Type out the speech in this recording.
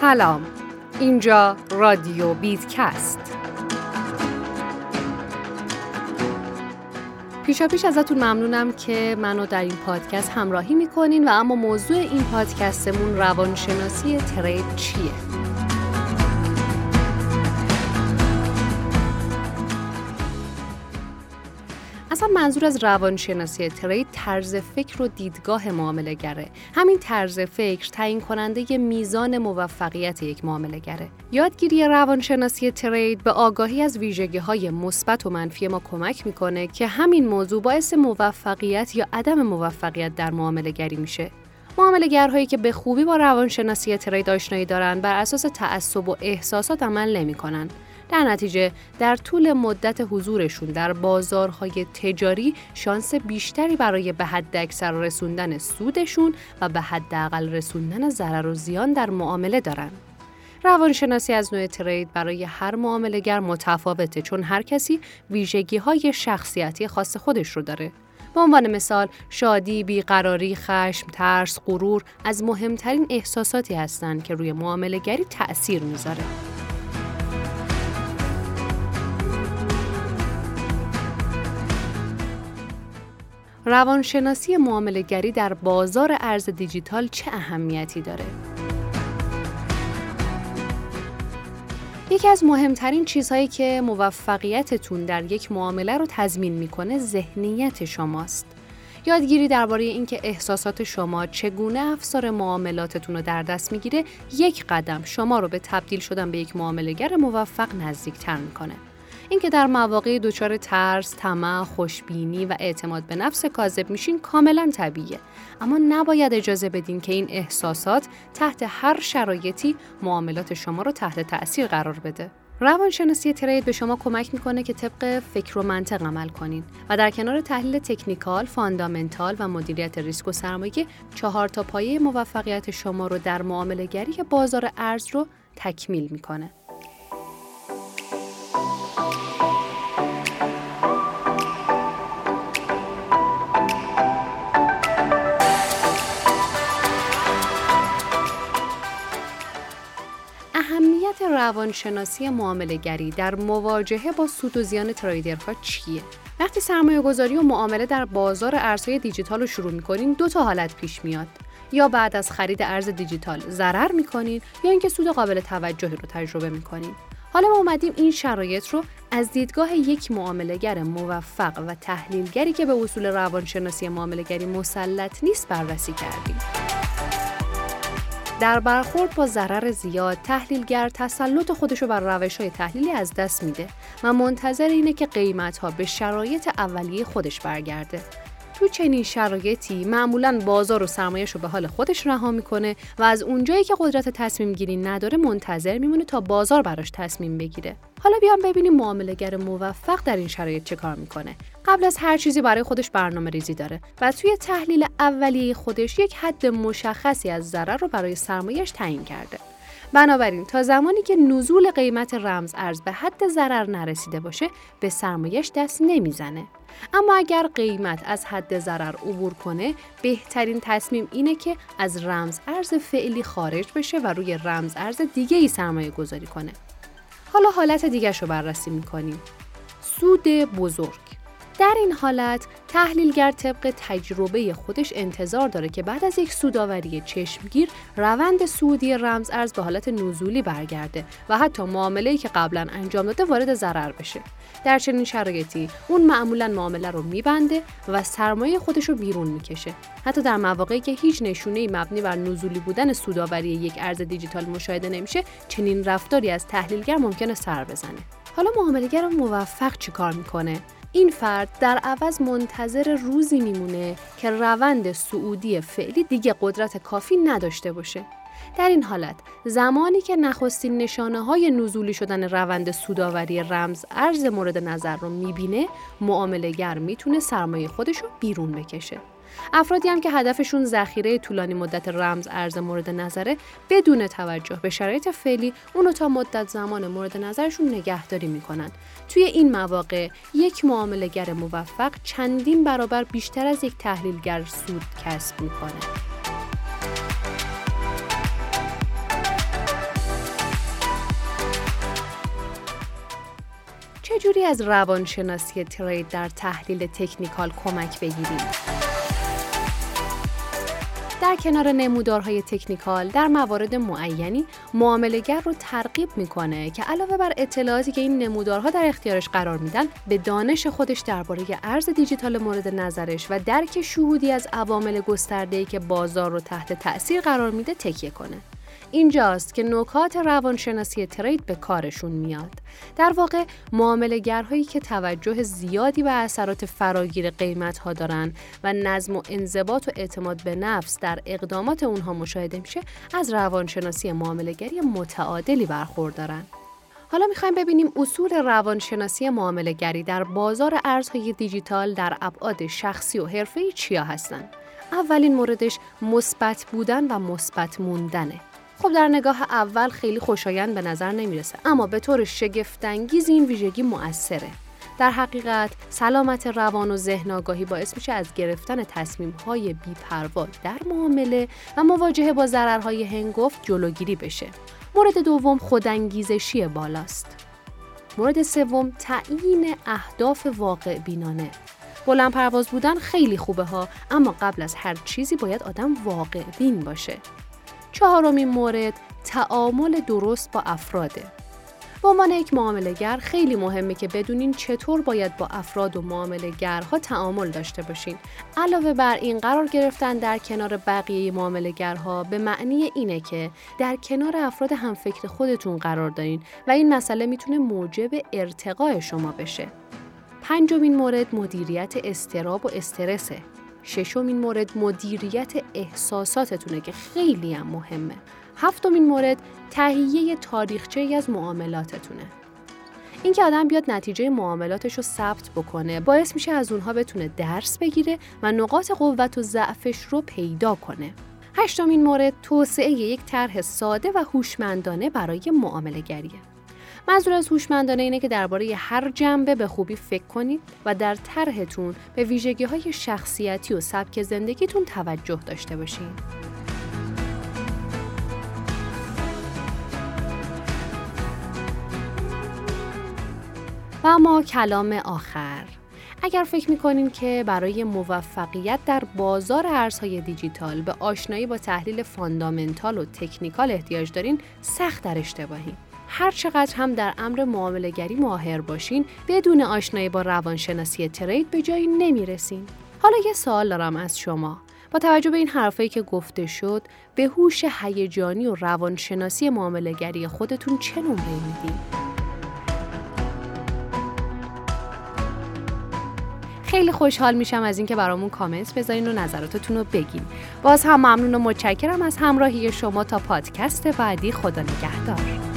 سلام اینجا رادیو بیتکست پیشا پیش ازتون ممنونم که منو در این پادکست همراهی می‌کنین و اما موضوع این پادکستمون روانشناسی ترید چیه؟ اصلا منظور از روانشناسی ترید طرز فکر و دیدگاه معامله گره. همین طرز فکر تعیین کننده میزان موفقیت یک معامله گره. یادگیری روانشناسی ترید به آگاهی از ویژگی های مثبت و منفی ما کمک می‌کنه که همین موضوع باعث موفقیت یا عدم موفقیت در معامله گری میشه. معاملهگرهایی که به خوبی با روانشناسی ترید آشنایی دارند بر اساس تعصب و احساسات عمل نمی‌کنن در نتیجه در طول مدت حضورشون در بازارهای تجاری شانس بیشتری برای به حد اکثر رسوندن سودشون و به حداقل رسوندن ضرر و زیان در معامله دارن. روانشناسی از نوع ترید برای هر معاملهگر متفاوته چون هر کسی ویژگی های شخصیتی خاص خودش رو داره. به عنوان مثال شادی، بیقراری، خشم، ترس، غرور از مهمترین احساساتی هستند که روی معاملهگری تأثیر می‌ذاره. روانشناسی معاملهگری در بازار ارز دیجیتال چه اهمیتی داره؟ یکی از مهمترین چیزهایی که موفقیتتون در یک معامله رو تضمین می‌کنه ذهنیت شماست. یادگیری درباره اینکه احساسات شما چگونه افسار معاملاتتون رو در دست می‌گیره یک قدم شما رو به تبدیل شدن به یک معاملهگر موفق نزدیکتر می‌کنه. اینکه در مواقع دچار ترس، طمع، خوشبینی و اعتماد به نفس کاذب میشین کاملا طبیعیه اما نباید اجازه بدین که این احساسات تحت هر شرایطی معاملات شما رو تحت تأثیر قرار بده. روانشناسی trade به شما کمک می‌کنه که طبق فکر و منطق عمل کنین و در کنار تحلیل technical، fundamental و مدیریت ریسک و سرمایه چهار تا پایه موفقیت شما رو در معامله گری بازار ارز رو تکمیل می‌کنه. روانشناسی معاملهگری در مواجهه با سود و زیان تریدرها چیه؟ وقتی سرمایه گذاری و معامله در بازار ارزهای دیجیتال رو شروع می‌کنین دو تا حالت پیش میاد یا بعد از خرید ارز دیجیتال ضرر می‌کنین یا اینکه سود قابل توجهی رو تجربه می‌کنین حالا ما اومدیم این شرایط رو از دیدگاه یک معاملهگر موفق و تحلیلگری که به اصول روانشناسی معاملهگری مسلط نیست بررسی کردیم. در برخورد با ضرر زیاد تحلیلگر تسلط خودش رو بر روش های تحلیلی از دست میده و منتظر اینه که قیمت ها به شرایط اولیه خودش برگرده. تو چنین شرایطی معمولا بازار و سرمایهش رو به حال خودش رها می‌کنه و از اونجایی که قدرت تصمیم گیری نداره منتظر میمونه تا بازار براش تصمیم بگیره. حالا بیام ببینیم معاملهگر موفق در این شرایط چه کار می‌کنه. قبل از هر چیزی برای خودش برنامه ریزی داره و توی تحلیل اولیه خودش یک حد مشخصی از ضرر رو برای سرمایهش تعیین کرده. بنابراین تا زمانی که نزول قیمت رمز ارز به حد ضرر نرسیده باشه به سرمایهش دست نمی‌زنه. اما اگر قیمت از حد ضرر عبور کنه بهترین تصمیم اینه که از رمز ارز فعلی خارج بشه و روی رمز ارز دیگه ای سرمایه گذاری کنه. حالا حالت دیگه رو بررسی می‌کنیم. سود بزرگ. در این حالت تحلیلگر طبق تجربه خودش انتظار داره که بعد از یک سوداوری چشمگیر روند سودی رمز ارز به حالت نزولی برگرده و حتی معامله‌ای که قبلا انجام داده وارد ضرر بشه. در چنین شرایطی اون معمولا معامله رو میبنده و سرمایه خودش رو بیرون می‌کشه. حتی در مواقعی که هیچ نشونه مبنی بر نزولی بودن سوداوری یک ارز دیجیتال مشاهده نمیشه چنین رفتاری از تحلیلگر ممکنه سر بزنه. حالا معاملهگر موفق چیکار می‌کنه؟ این فرد در عوض منتظر روزی میمونه که روند سعودی فعلی دیگه قدرت کافی نداشته باشه. در این حالت زمانی که نخستین نشانه های نزولی شدن روند سوداوری رمز ارز مورد نظر رو می‌بینه معاملهگر می‌تونه سرمایه خودش رو بیرون بکشه. افرادی هم که هدفشون ذخیره طولانی مدت رمز ارز مورد نظره بدون توجه به شرایط فعلی اونو تا مدت زمان مورد نظرشون نگهداری می‌کنن توی این مواقع یک معامله گر موفق چندین برابر بیشتر از یک تحلیلگر سود کسب می‌کنه چجوری از روانشناسی ترید در تحلیل تکنیکال کمک بگیریم؟ در کنار نمودارهای تکنیکال در موارد معینی معاملهگر رو ترغیب می‌کنه که علاوه بر اطلاعاتی که این نمودارها در اختیارش قرار میدن به دانش خودش درباره ارز دیجیتال مورد نظرش و درک شهودی از عوامل گسترده‌ای که بازار رو تحت تأثیر قرار میده تکیه کنه. اینجاست که نکات روانشناسی ترید به کارشون میاد. در واقع معاملهگرهایی که توجه زیادی به اثرات فراگیر قیمت ها دارن و نظم و انضباط و اعتماد به نفس در اقدامات اونها مشاهده میشه از روانشناسی معاملهگری متعادلی برخوردارن. حالا می‌خوایم ببینیم اصول روانشناسی معاملهگری در بازار ارزهای دیجیتال در ابعاد شخصی و حرفه‌ای چیا هستند. اولین موردش مثبت بودن و مثبت موندنه. خب در نگاه اول خیلی خوشایند به نظر نمی‌رسه اما به طور شگفتانگیز این ویژگی مؤثره در حقیقت سلامت روان و ذهن آگاهی باعث میشه از گرفتن تصمیم های بیپروا در معامله و مواجهه با ضررهای هنگفت جلوگیری بشه. مورد دوم خودانگیزشی بالاست. مورد سوم تعیین اهداف واقع بینانه. بلند پرواز بودن خیلی خوبه ها اما قبل از هر چیزی باید آدم واقع بین باشه. چهارمین مورد تعامل درست با افراده. به عنوان یک معاملهگر خیلی مهمه که بدونین چطور باید با افراد و معاملهگرها تعامل داشته باشین. علاوه بر این قرار گرفتن در کنار بقیه معاملهگرها به معنی اینه که در کنار افراد همفکر خودتون قرار دارین و این مسئله می‌تونه موجب ارتقای شما بشه. پنجمین مورد مدیریت استراب و استرسه. ششمین مورد مدیریت احساساتتونه که خیلی هم مهمه. هفتمین مورد تهیه تاریخچه ای از معاملاتتونه. اینکه آدم بیاد نتیجه معاملاتش رو ثبت بکنه باعث میشه از اونها بتونه درس بگیره و نقاط قوت و ضعفش رو پیدا کنه. هشتمین مورد توسعه یک طرح ساده و هوشمندانه برای معامله گریه. منظور از هوشمندانه اینه که درباره هر جنبه به خوبی فکر کنید و در طرحتون به ویژگی های شخصیتی و سبک زندگیتون توجه داشته باشید. و اما کلام آخر اگر فکر می‌کنین که برای موفقیت در بازار ارزهای دیجیتال به آشنایی با تحلیل فاندامنتال و تکنیکال احتیاج دارین سخت در اشتباهی هر چقدر هم در امر معاملهگری ماهر باشین بدون آشنایی با روانشناسی ترید به جایی نمی‌رسین. حالا یه سوال دارم از شما. با توجه به این حرفایی که گفته شد به هوش هیجانی و روانشناسی معاملهگری خودتون چه نمره میدین؟ خیلی خوشحال میشم از اینکه برامون کامنت بذارین و نظراتتون رو بگین. باز هم ممنون و متشکرم از همراهی شما تا پادکست بعدی. خدا نگهدار.